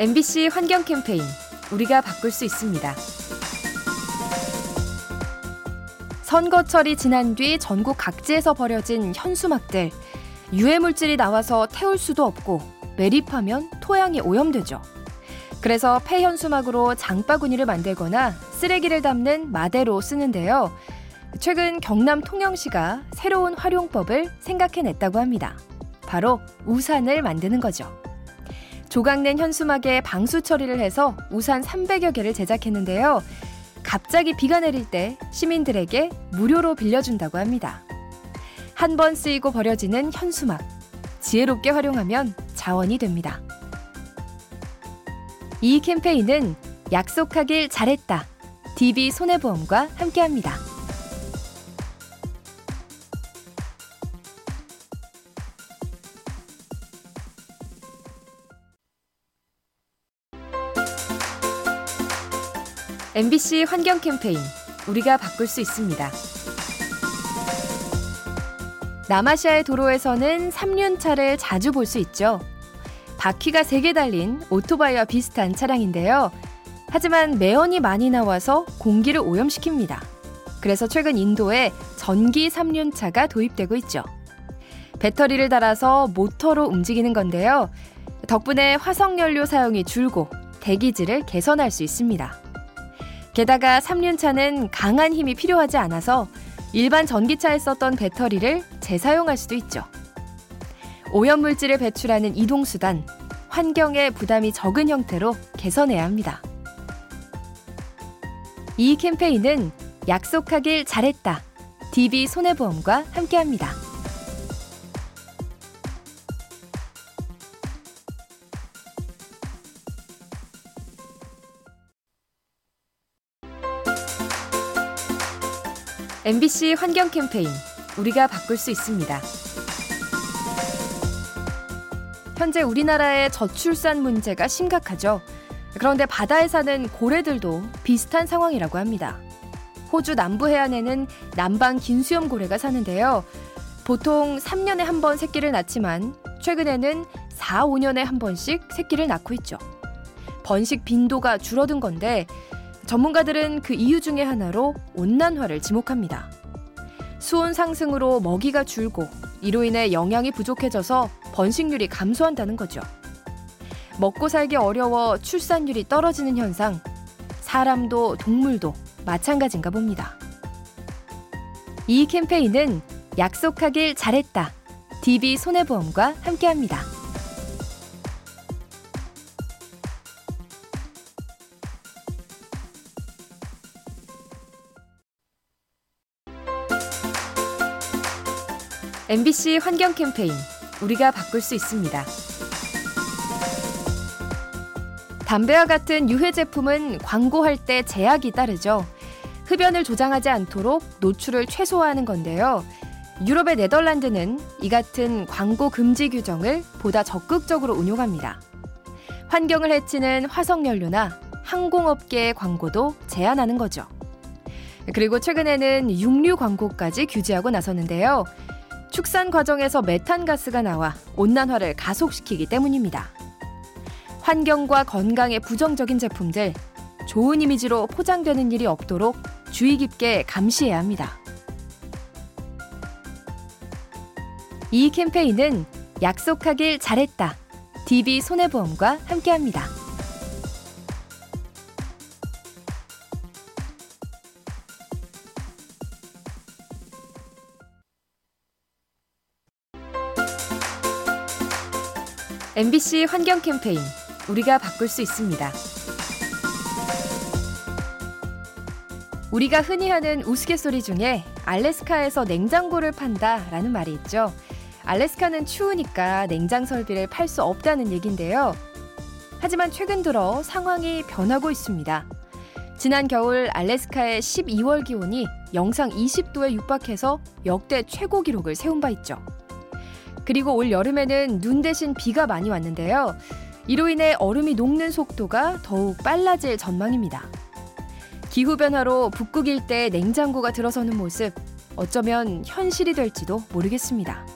MBC 환경 캠페인 우리가 바꿀 수 있습니다. 선거철이 지난 뒤 전국 각지에서 버려진 현수막들 유해 물질이 나와서 태울 수도 없고 매립하면 토양이 오염되죠. 그래서 폐현수막으로 장바구니를 만들거나 쓰레기를 담는 마대로 쓰는데요. 최근 경남 통영시가 새로운 활용법을 생각해냈다고 합니다. 바로 우산을 만드는 거죠. 조각낸 현수막에 방수 처리를 해서 우산 300여 개를 제작했는데요. 갑자기 비가 내릴 때 시민들에게 무료로 빌려준다고 합니다. 한 번 쓰이고 버려지는 현수막. 지혜롭게 활용하면 자원이 됩니다. 이 캠페인은 약속하길 잘했다. DB 손해보험과 함께합니다. MBC 환경 캠페인 우리가 바꿀 수 있습니다. 남아시아의 도로에서는 3륜차를 자주 볼 수 있죠. 바퀴가 3개 달린 오토바이와 비슷한 차량인데요. 하지만 매연이 많이 나와서 공기를 오염시킵니다. 그래서 최근 인도에 전기 3륜차가 도입되고 있죠. 배터리를 달아서 모터로 움직이는 건데요. 덕분에 화석연료 사용이 줄고 대기질을 개선할 수 있습니다. 게다가 3륜차는 강한 힘이 필요하지 않아서 일반 전기차에 썼던 배터리를 재사용할 수도 있죠. 오염물질을 배출하는 이동수단, 환경에 부담이 적은 형태로 개선해야 합니다. 이 캠페인은 약속하길 잘했다. DB 손해보험과 함께합니다. MBC 환경 캠페인 우리가 바꿀 수 있습니다. 현재 우리나라의 저출산 문제가 심각하죠. 그런데 바다에 사는 고래들도 비슷한 상황이라고 합니다. 호주 남부 해안에는 남방 긴수염 고래가 사는데요. 보통 3년에 한 번 새끼를 낳지만 최근에는 4, 5년에 한 번씩 새끼를 낳고 있죠. 번식 빈도가 줄어든 건데 전문가들은 그 이유 중의 하나로 온난화를 지목합니다. 수온 상승으로 먹이가 줄고 이로 인해 영양이 부족해져서 번식률이 감소한다는 거죠. 먹고 살기 어려워 출산율이 떨어지는 현상, 사람도 동물도 마찬가지인가 봅니다. 이 캠페인은 약속하길 잘했다. DB 손해보험과 함께합니다. MBC 환경 캠페인 우리가 바꿀 수 있습니다. 담배와 같은 유해 제품은 광고할 때 제약이 따르죠. 흡연을 조장하지 않도록 노출을 최소화하는 건데요. 유럽의 네덜란드는 이 같은 광고 금지 규정을 보다 적극적으로 운용합니다. 환경을 해치는 화석연료나 항공업계의 광고도 제한하는 거죠. 그리고 최근에는 육류 광고까지 규제하고 나섰는데요. 축산 과정에서 메탄가스가 나와 온난화를 가속시키기 때문입니다. 환경과 건강에 부정적인 제품들, 좋은 이미지로 포장되는 일이 없도록 주의 깊게 감시해야 합니다. 이 캠페인은 약속하길 잘했다. DB 손해보험과 함께합니다. MBC 환경 캠페인 우리가 바꿀 수 있습니다. 우리가 흔히 하는 우스갯소리 중에 알래스카에서 냉장고를 판다라는 말이 있죠. 알래스카는 추우니까 냉장 설비를 팔 수 없다는 얘긴데요. 하지만 최근 들어 상황이 변하고 있습니다. 지난 겨울 알래스카의 12월 기온이 영상 20도에 육박해서 역대 최고 기록을 세운 바 있죠. 그리고 올 여름에는 눈 대신 비가 많이 왔는데요. 이로 인해 얼음이 녹는 속도가 더욱 빨라질 전망입니다. 기후변화로 북극 일대에 냉장고가 들어서는 모습, 어쩌면 현실이 될지도 모르겠습니다.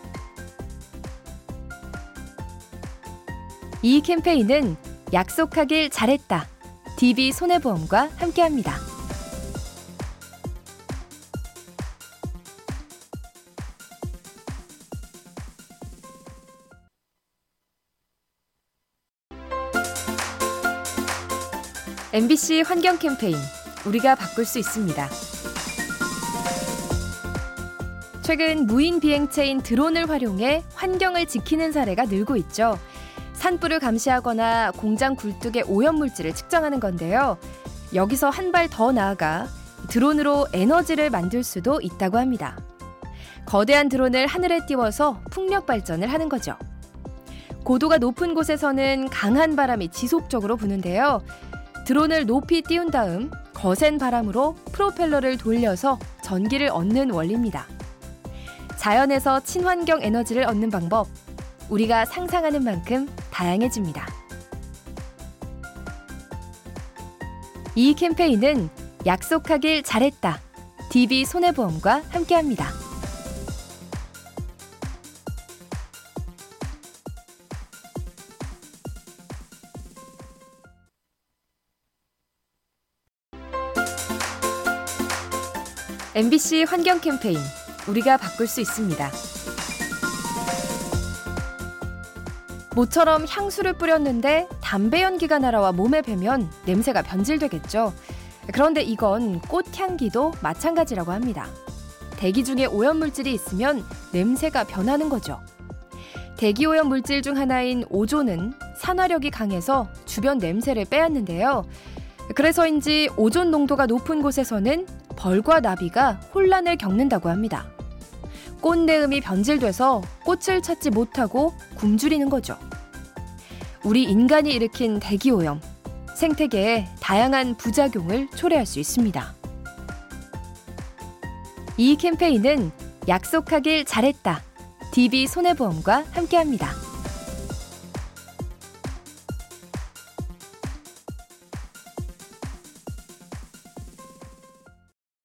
이 캠페인은 약속하길 잘했다. DB 손해보험과 함께합니다. MBC 환경 캠페인 우리가 바꿀 수 있습니다. 최근 무인 비행체인 드론을 활용해 환경을 지키는 사례가 늘고 있죠. 산불을 감시하거나 공장 굴뚝의 오염물질을 측정하는 건데요. 여기서 한 발 더 나아가 드론으로 에너지를 만들 수도 있다고 합니다. 거대한 드론을 하늘에 띄워서 풍력 발전을 하는 거죠. 고도가 높은 곳에서는 강한 바람이 지속적으로 부는데요. 드론을 높이 띄운 다음 거센 바람으로 프로펠러를 돌려서 전기를 얻는 원리입니다. 자연에서 친환경 에너지를 얻는 방법, 우리가 상상하는 만큼 다양해집니다. 이 캠페인은 약속하길 잘했다. DB 손해보험과 함께합니다. MBC 환경 캠페인 우리가 바꿀 수 있습니다. 모처럼 향수를 뿌렸는데 담배 연기가 날아와 몸에 배면 냄새가 변질되겠죠. 그런데 이건 꽃향기도 마찬가지라고 합니다. 대기 중에 오염 물질이 있으면 냄새가 변하는 거죠. 대기 오염 물질 중 하나인 오존은 산화력이 강해서 주변 냄새를 빼앗는데요. 그래서인지 오존 농도가 높은 곳에서는 벌과 나비가 혼란을 겪는다고 합니다. 꽃내음이 변질돼서 꽃을 찾지 못하고 굶주리는 거죠. 우리 인간이 일으킨 대기오염, 생태계에 다양한 부작용을 초래할 수 있습니다. 이 캠페인은 약속하길 잘했다. DB 손해보험과 함께합니다.